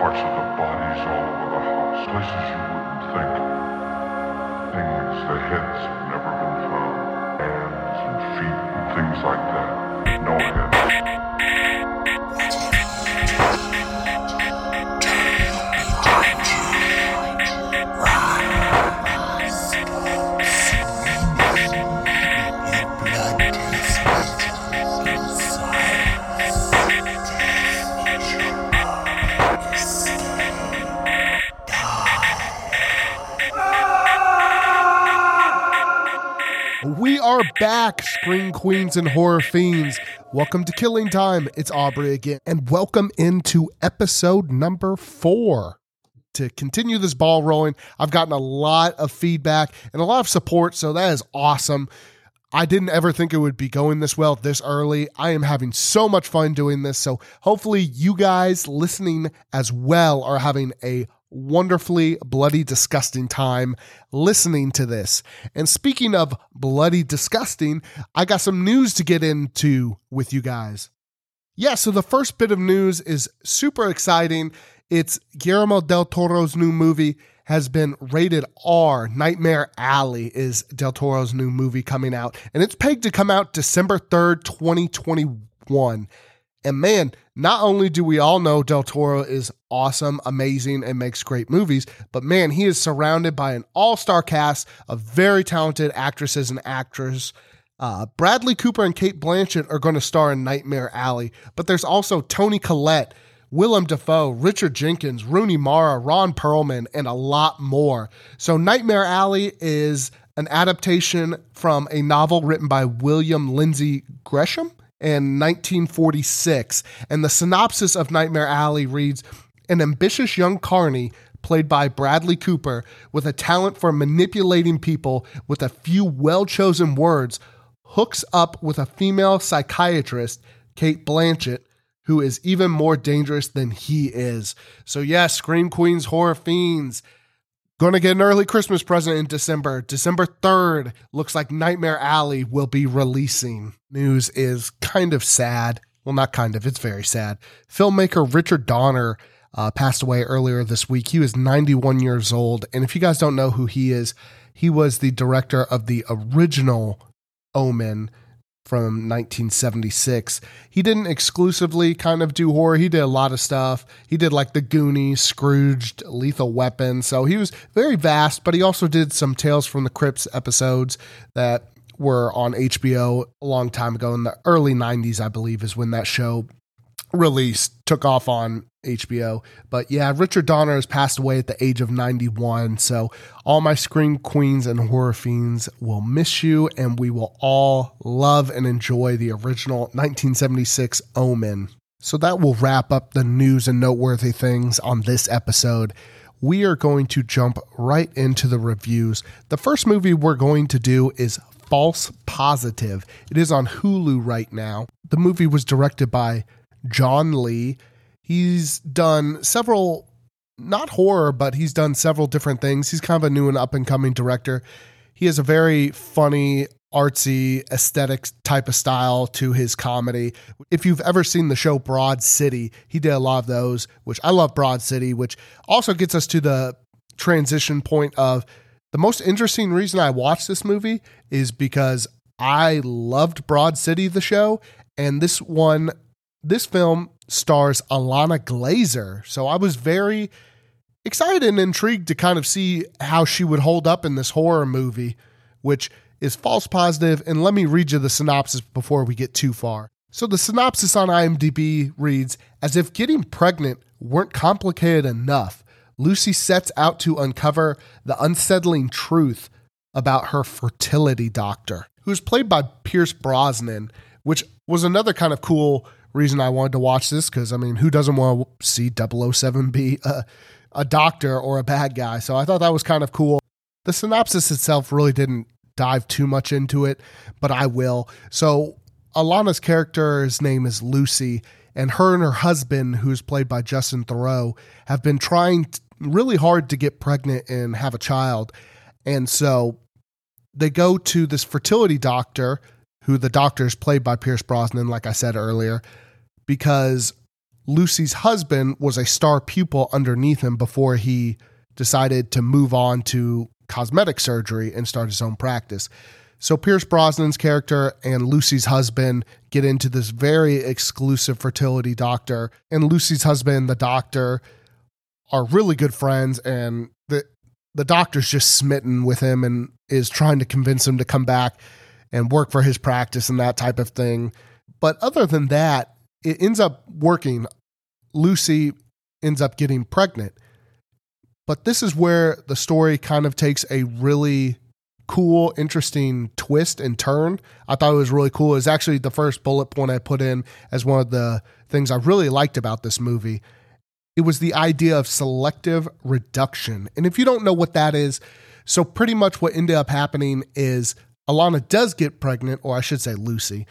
parts of the bodies all over the house, places you wouldn't think. Things the heads have never been found, hands and feet and things like that. Queens and Horror Fiends. Welcome to Killing Time. It's Aubrey again, and welcome into episode number four. To continue this ball rolling, I've gotten a lot of feedback and a lot of support, so that is awesome. I didn't ever think it would be going this well this early. I am having so much fun doing this, so hopefully, you guys listening as well are having a wonderfully bloody disgusting time listening to this. And speaking of bloody disgusting, I got some news to get into with you guys. Yeah, so the first bit of news is super exciting. It's Guillermo del Toro's new movie has been rated R. Nightmare Alley is del Toro's new movie coming out, and it's pegged to come out December 3rd, 2021. And man, not only do we all know Del Toro is awesome, amazing, and makes great movies, but man, he is surrounded by an all star cast of very talented actresses and actors. Uh, Bradley Cooper and Cate Blanchett are going to star in Nightmare Alley, but there's also Toni Collette, Willem Dafoe, Richard Jenkins, Rooney Mara, Ron Perlman, and a lot more. So, Nightmare Alley is an adaptation from a novel written by William Lindsay Gresham in 1946. And the synopsis of Nightmare Alley reads An ambitious young carney played by Bradley Cooper, with a talent for manipulating people with a few well chosen words, hooks up with a female psychiatrist, Cate Blanchett. Who is even more dangerous than he is. So, yes, Scream Queens, Horror Fiends, Going to get an early Christmas present in December. December 3rd looks like Nightmare Alley will be releasing. News is kind of sad. Well, not kind of, it's very sad. Filmmaker Richard Donner uh, passed away earlier this week. He was 91 years old. And if you guys don't know who he is, he was the director of the original Omen from 1976. He didn't exclusively kind of do horror. He did a lot of stuff. He did like The Goonies, Scrooged, Lethal Weapon. So he was very vast, but he also did some Tales from the Crypts episodes that were on HBO a long time ago in the early 90s, I believe, is when that show released, took off on HBO. But yeah, Richard Donner has passed away at the age of 91. So all my Scream Queens and Horror Fiends will miss you, and we will all love and enjoy the original 1976 Omen. So that will wrap up the news and noteworthy things on this episode. We are going to jump right into the reviews. The first movie we're going to do is False Positive. It is on Hulu right now. The movie was directed by John Lee. He's done several, not horror, but he's done several different things. He's kind of a new and up and coming director. He has a very funny, artsy, aesthetic type of style to his comedy. If you've ever seen the show Broad City, he did a lot of those, which I love Broad City, which also gets us to the transition point of the most interesting reason I watched this movie is because I loved Broad City, the show, and this one this film stars Ilana Glazer. So I was very excited and intrigued to kind of see how she would hold up in this horror movie, which is false positive. And let me read you the synopsis before we get too far. So the synopsis on IMDb reads As if getting pregnant weren't complicated enough, Lucy sets out to uncover the unsettling truth about her fertility doctor, who's played by Pierce Brosnan, which was another kind of cool reason I wanted to watch this because I mean, who doesn't want to see 007 be a, a doctor or a bad guy? So I thought that was kind of cool. The synopsis itself really didn't dive too much into it, but I will. So Ilana's character's name is Lucy, and her and her husband, who's played by Justin Theroux, have been trying really hard to get pregnant and have a child. And so they go to this fertility doctor who the doctor is played by Pierce Brosnan, like I said earlier, because Lucy's husband was a star pupil underneath him before he decided to move on to cosmetic surgery and start his own practice. So Pierce Brosnan's character and Lucy's husband get into this very exclusive fertility doctor, and Lucy's husband, the doctor, are really good friends, and the the doctor's just smitten with him and is trying to convince him to come back and work for his practice and that type of thing. But other than that, it ends up working. Lucy ends up getting pregnant. But this is where the story kind of takes a really cool, interesting twist and turn. I thought it was really cool. It was actually the first bullet point I put in as one of the things I really liked about this movie. It was the idea of selective reduction. And if you don't know what that is, so pretty much what ended up happening is Ilana does get pregnant, or I should say Lucy,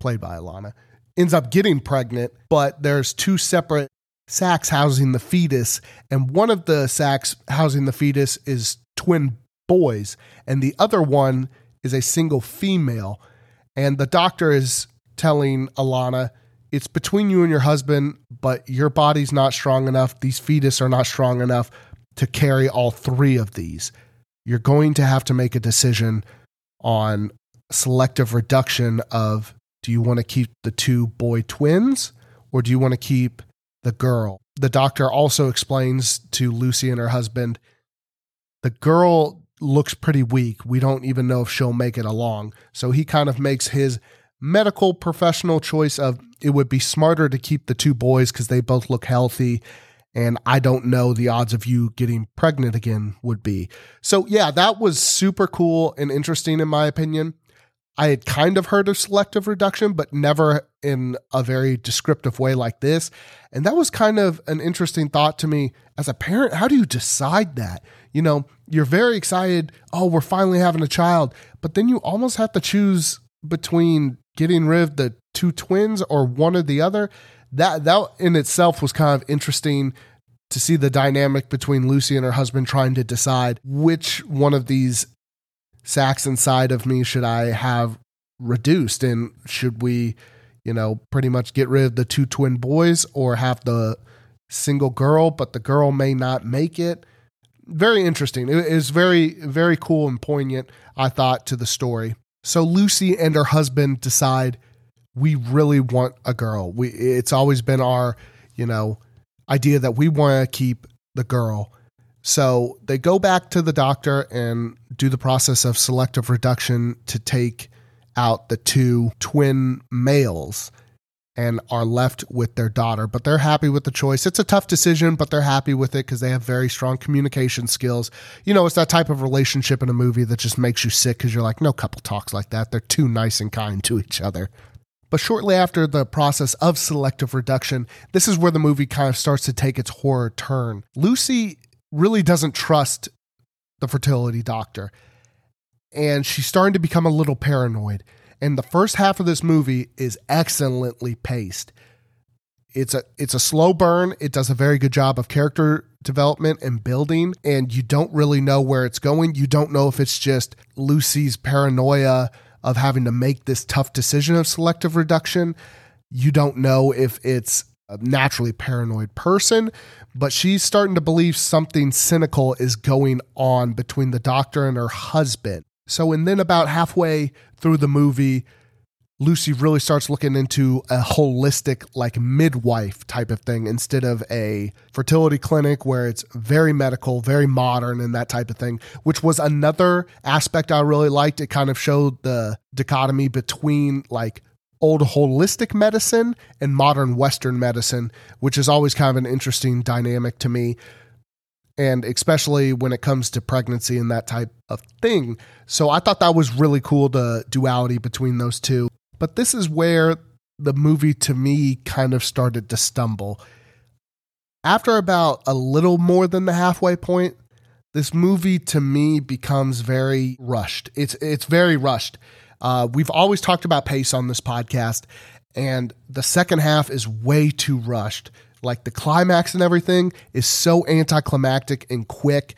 played by Ilana, ends up getting pregnant, but there's two separate sacs housing the fetus, and one of the sacs housing the fetus is twin boys, and the other one is a single female. And the doctor is telling Ilana, it's between you and your husband, but your body's not strong enough. These fetus are not strong enough to carry all three of these. You're going to have to make a decision on selective reduction of do you want to keep the two boy twins or do you want to keep the girl? The doctor also explains to Lucy and her husband the girl looks pretty weak. We don't even know if she'll make it along. So he kind of makes his medical professional choice of it would be smarter to keep the two boys because they both look healthy. And I don't know the odds of you getting pregnant again would be. So, yeah, that was super cool and interesting in my opinion. I had kind of heard of selective reduction, but never in a very descriptive way like this. And that was kind of an interesting thought to me as a parent. How do you decide that? You know, you're very excited, oh, we're finally having a child, but then you almost have to choose between getting rid of the two twins or one or the other. That that in itself was kind of interesting to see the dynamic between Lucy and her husband trying to decide which one of these sacs inside of me should I have reduced and should we, you know, pretty much get rid of the two twin boys or have the single girl, but the girl may not make it. Very interesting. It is very, very cool and poignant, I thought, to the story. So Lucy and her husband decide we really want a girl. We it's always been our, you know, idea that we want to keep the girl. So they go back to the doctor and do the process of selective reduction to take out the two twin males and are left with their daughter. But they're happy with the choice. It's a tough decision, but they're happy with it because they have very strong communication skills. You know, it's that type of relationship in a movie that just makes you sick because you're like, no couple talks like that. They're too nice and kind to each other. But shortly after the process of selective reduction, this is where the movie kind of starts to take its horror turn. Lucy really doesn't trust the fertility doctor. And she's starting to become a little paranoid. And the first half of this movie is excellently paced. It's a it's a slow burn. It does a very good job of character development and building, and you don't really know where it's going. You don't know if it's just Lucy's paranoia of having to make this tough decision of selective reduction. You don't know if it's a naturally paranoid person, but she's starting to believe something cynical is going on between the doctor and her husband. So, and then about halfway through the movie, Lucy really starts looking into a holistic, like midwife type of thing instead of a fertility clinic where it's very medical, very modern, and that type of thing, which was another aspect I really liked. It kind of showed the dichotomy between like old holistic medicine and modern Western medicine, which is always kind of an interesting dynamic to me. And especially when it comes to pregnancy and that type of thing. So I thought that was really cool, the duality between those two. But this is where the movie to me kind of started to stumble. After about a little more than the halfway point, this movie to me becomes very rushed. It's it's very rushed. Uh, we've always talked about pace on this podcast, and the second half is way too rushed. Like the climax and everything is so anticlimactic and quick.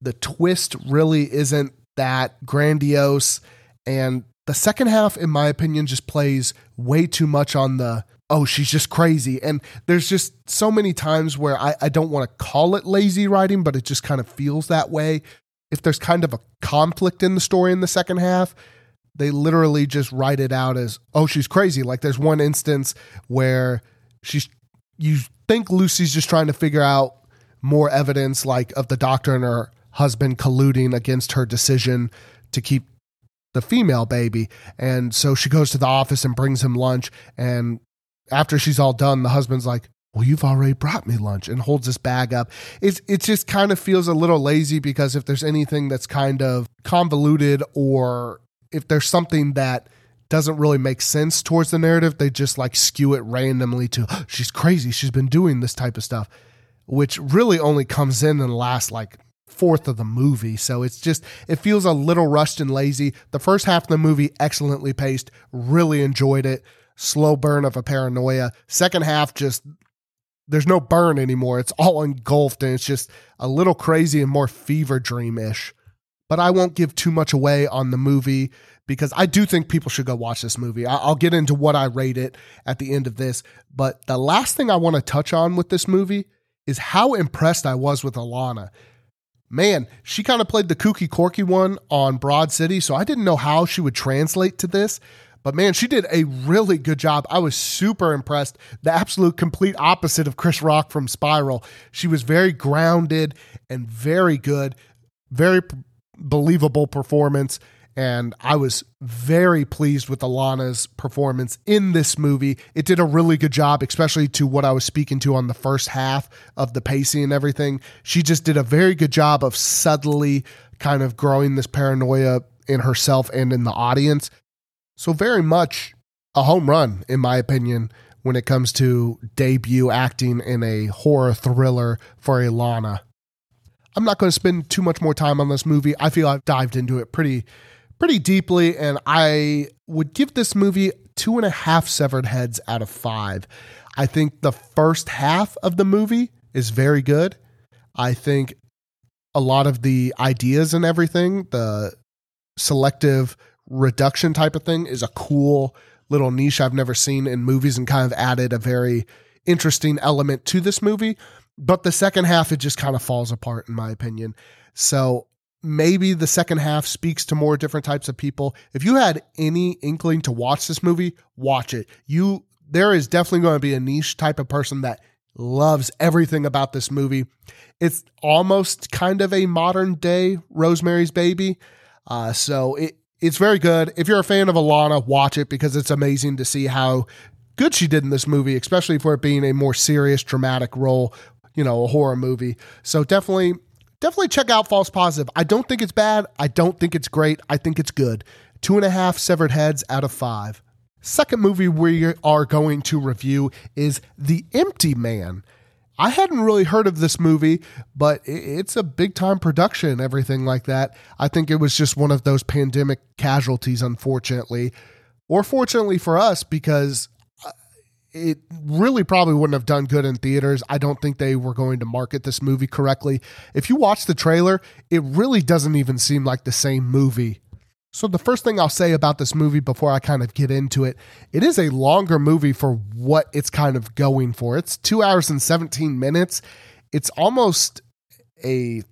The twist really isn't that grandiose. And the second half, in my opinion, just plays way too much on the oh, she's just crazy. And there's just so many times where I, I don't want to call it lazy writing, but it just kind of feels that way. If there's kind of a conflict in the story in the second half, they literally just write it out as, oh, she's crazy. Like there's one instance where she's, you think Lucy's just trying to figure out more evidence, like of the doctor and her husband colluding against her decision to keep the female baby. And so she goes to the office and brings him lunch. And after she's all done, the husband's like, well, you've already brought me lunch and holds this bag up. It's, it just kind of feels a little lazy because if there's anything that's kind of convoluted or if there's something that doesn't really make sense towards the narrative, they just like skew it randomly to she's crazy. She's been doing this type of stuff, which really only comes in in the last like fourth of the movie. So it's just, it feels a little rushed and lazy. The first half of the movie, excellently paced, really enjoyed it. Slow burn of a paranoia. Second half, just, there's no burn anymore. It's all engulfed and it's just a little crazy and more fever dream ish. But I won't give too much away on the movie because I do think people should go watch this movie. I'll get into what I rate it at the end of this. But the last thing I want to touch on with this movie is how impressed I was with Ilana man, she kind of played the kooky corky one on Broad City, so I didn't know how she would translate to this. But man, she did a really good job. I was super impressed. The absolute complete opposite of Chris Rock from Spiral. She was very grounded and very good, very p- believable performance and I was very pleased with Ilana's performance in this movie. It did a really good job, especially to what I was speaking to on the first half of the pacing and everything. She just did a very good job of subtly kind of growing this paranoia in herself and in the audience. So, very much a home run, in my opinion, when it comes to debut acting in a horror thriller for Ilana. I'm not going to spend too much more time on this movie. I feel I've dived into it pretty pretty deeply, and I would give this movie two and a half severed heads out of five. I think the first half of the movie is very good. I think a lot of the ideas and everything, the selective reduction type of thing, is a cool little niche I've never seen in movies and kind of added a very interesting element to this movie. But the second half, it just kind of falls apart, in my opinion. So maybe the second half speaks to more different types of people. If you had any inkling to watch this movie, watch it. You there is definitely going to be a niche type of person that loves everything about this movie. It's almost kind of a modern day Rosemary's Baby. Uh, so it it's very good. If you're a fan of Ilana, watch it because it's amazing to see how good she did in this movie, especially for it being a more serious, dramatic role, you know, a horror movie. So definitely definitely check out False Positive. I don't think it's bad. I don't think it's great. I think it's good. Two and a half severed heads out of five. Second movie we are going to review is The Empty Man. I hadn't really heard of this movie, but it's a big time production, everything like that. I think it was just one of those pandemic casualties, unfortunately, or fortunately for us, because it really probably wouldn't have done good in theaters. I don't think they were going to market this movie correctly. If you watch the trailer, it really doesn't even seem like the same movie. So, the first thing I'll say about this movie before I kind of get into it, it is a longer movie for what it's kind of going for. It's two hours and 17 minutes. It's almost a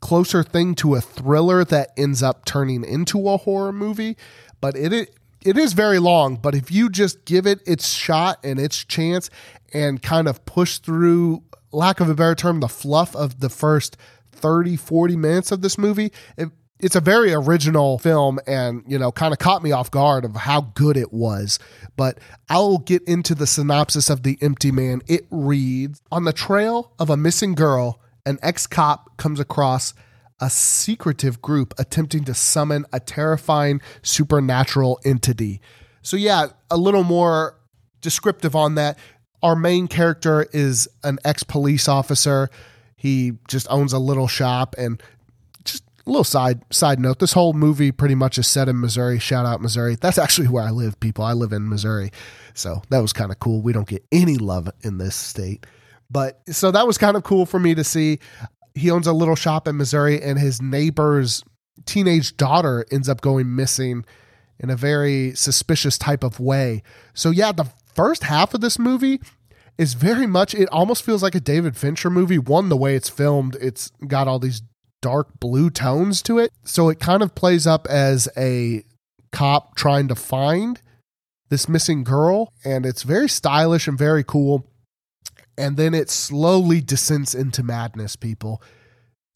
closer thing to a thriller that ends up turning into a horror movie, but it it is very long, but if you just give it its shot and its chance and kind of push through, lack of a better term, the fluff of the first 30, 40 minutes of this movie, it, it's a very original film and, you know, kind of caught me off guard of how good it was. But I'll get into the synopsis of The Empty Man. It reads On the trail of a missing girl, an ex cop comes across a secretive group attempting to summon a terrifying supernatural entity. So, yeah, a little more descriptive on that. Our main character is an ex police officer. He just owns a little shop and just a little side side note. This whole movie pretty much is set in Missouri. Shout out Missouri. That's actually where I live, people. I live in Missouri. So that was kind of cool. We don't get any love in this state. But so that was kind of cool for me to see he owns a little shop in Missouri, and his neighbor's teenage daughter ends up going missing in a very suspicious type of way. So, yeah, the first half of this movie is very much it almost feels like a David Fincher movie. One, the way it's filmed, it's got all these dark blue tones to it. So it kind of plays up as a cop trying to find this missing girl, and it's very stylish and very cool. And then it slowly descends into madness, people.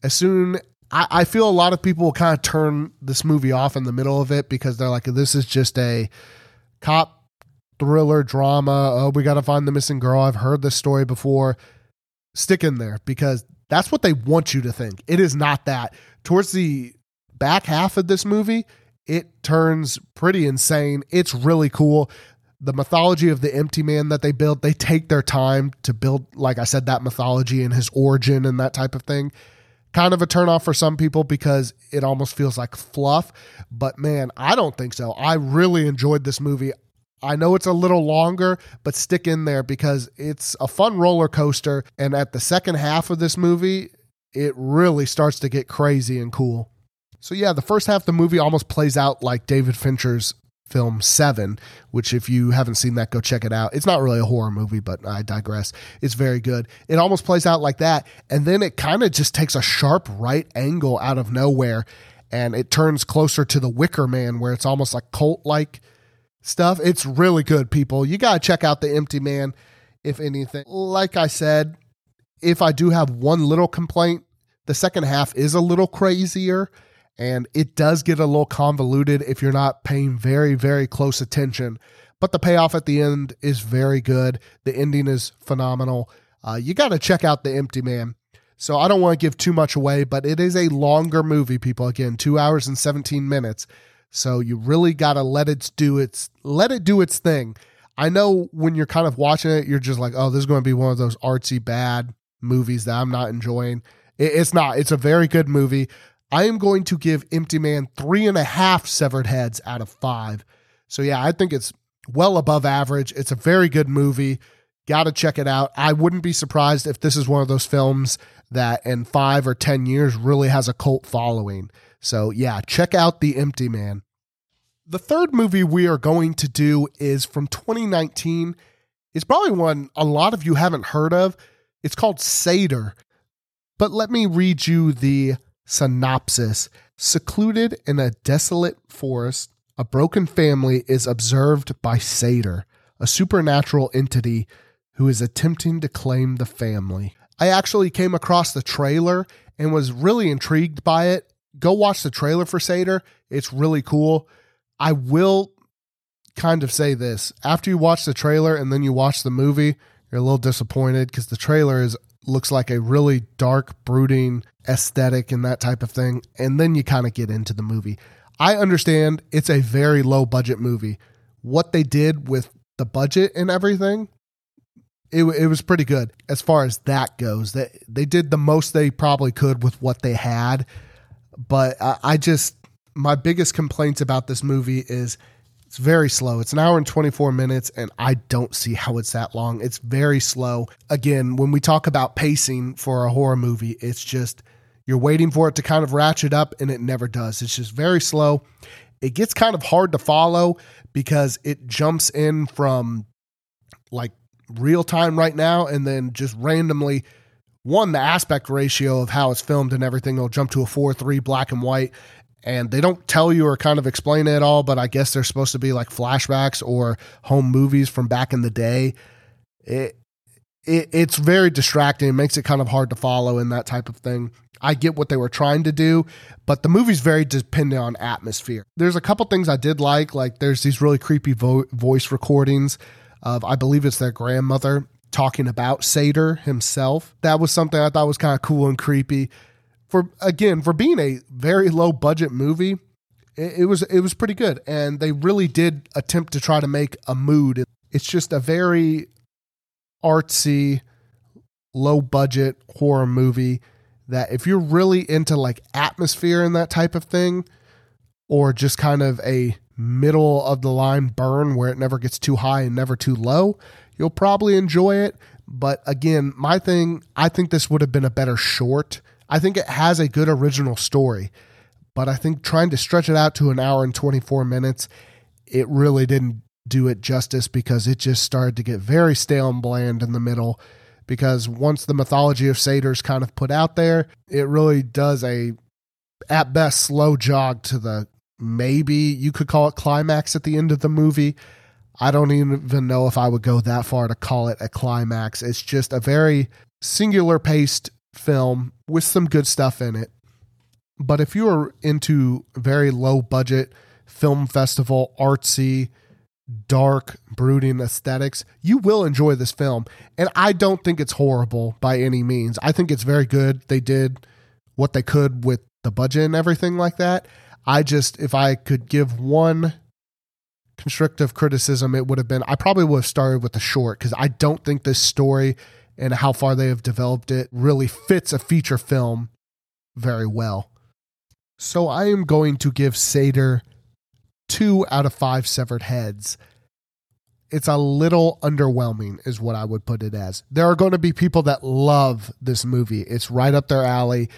As soon I, I feel a lot of people will kind of turn this movie off in the middle of it because they're like, this is just a cop thriller drama. Oh, we got to find the missing girl. I've heard this story before. Stick in there because that's what they want you to think. It is not that. Towards the back half of this movie, it turns pretty insane. It's really cool. The mythology of the empty man that they build, they take their time to build, like I said, that mythology and his origin and that type of thing. Kind of a turnoff for some people because it almost feels like fluff. But man, I don't think so. I really enjoyed this movie. I know it's a little longer, but stick in there because it's a fun roller coaster. And at the second half of this movie, it really starts to get crazy and cool. So, yeah, the first half of the movie almost plays out like David Fincher's film Seven, which, if you haven't seen that, go check it out. It's not really a horror movie, but I digress. It's very good. It almost plays out like that. And then it kind of just takes a sharp right angle out of nowhere and it turns closer to the Wicker Man, where it's almost like cult like stuff. It's really good, people. You got to check out The Empty Man, if anything. Like I said, if I do have one little complaint, the second half is a little crazier and it does get a little convoluted if you're not paying very, very close attention. But the payoff at the end is very good. The ending is phenomenal. Uh, you got to check out The Empty Man. So I don't want to give too much away, but it is a longer movie, people. Again, two hours and 17 minutes. So you really got to let it do its let it do its thing. I know when you're kind of watching it, you're just like, oh, this is going to be one of those artsy bad movies that I'm not enjoying. It's not. It's a very good movie. I am going to give Empty Man three and a half severed heads out of five. So yeah, I think it's well above average. It's a very good movie. Got to check it out. I wouldn't be surprised if this is one of those films that in five or 10 years really has a cult following. So, yeah, check out The Empty Man. The third movie we are going to do is from 2019. It's probably one a lot of you haven't heard of. It's called Sator. But let me read you the synopsis. Secluded in a desolate forest, a broken family is observed by Sator, a supernatural entity who is attempting to claim the family. I actually came across the trailer and was really intrigued by it go watch the trailer for Sator. It's really cool. I will kind of say this after you watch the trailer and then you watch the movie, you're a little disappointed because the trailer is looks like a really dark, brooding aesthetic and that type of thing. And then you kind of get into the movie. I understand it's a very low budget movie. What they did with the budget and everything, it, it was pretty good as far as that goes. They, they did the most they probably could with what they had but I, I just my biggest complaints about this movie is it's very slow. It's an hour and 24 minutes, and I don't see how it's that long. It's very slow. Again, when we talk about pacing for a horror movie, it's just you're waiting for it to kind of ratchet up, and it never does. It's just very slow. It gets kind of hard to follow because it jumps in from like real time right now and then just randomly one, the aspect ratio of how it's filmed and everything will jump to a 4 3 black and white. And they don't tell you or kind of explain it at all, but I guess they're supposed to be like flashbacks or home movies from back in the day. It, it it's very distracting. It makes it kind of hard to follow and that type of thing. I get what they were trying to do, but the movie's very dependent on atmosphere. There's a couple things I did like, like there's these really creepy vo- voice recordings of I believe it's their grandmother talking about Sator himself. That was something I thought was kind of cool and creepy. For again, for being a very low budget movie, it, it was it was pretty good, and they really did attempt to try to make a mood. It's just a very artsy, low budget horror movie that if you're really into like atmosphere and that type of thing, or just kind of a middle of the line burn where it never gets too high and never too low, You'll probably enjoy it. But again, my thing, I think this would have been a better short. I think it has a good original story, but I think trying to stretch it out to an hour and 24 minutes, it really didn't do it justice because it just started to get very stale and bland in the middle. Because once the mythology of Sator's kind of put out there, it really does a, at best, slow jog to the maybe you could call it climax at the end of the movie. I don't even know if I would go that far to call it a climax. It's just a very singular paced film with some good stuff in it. But if you are into very low budget film festival, artsy, dark, brooding aesthetics, you will enjoy this film. And I don't think it's horrible by any means. I think it's very good. They did what they could with the budget and everything like that. I just, if I could give one constructive criticism, it would have been I probably would have started with the short because I don't think this story and how far they have developed it really fits a feature film very well. So I am going to give Sator two out of five severed heads. It's a little underwhelming, is what I would put it as. There are going to be people that love this movie. It's right up their alley.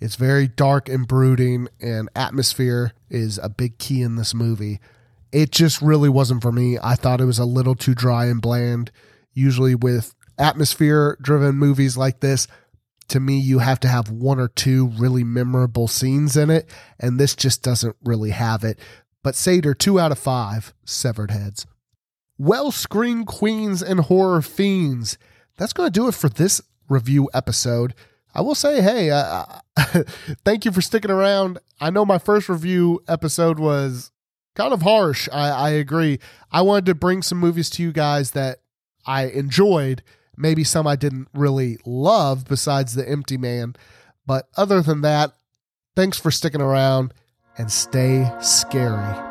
It's very dark and brooding, and atmosphere is a big key in this movie. It just really wasn't for me. I thought it was a little too dry and bland. Usually, with atmosphere driven movies like this, to me, you have to have one or two really memorable scenes in it, and this just doesn't really have it. But Sator, two out of five, severed heads. Well, Scream Queens and Horror Fiends, that's going to do it for this review episode. I will say, hey, uh, thank you for sticking around. I know my first review episode was kind of harsh. I, I agree. I wanted to bring some movies to you guys that I enjoyed, maybe some I didn't really love besides The Empty Man. But other than that, thanks for sticking around and stay scary.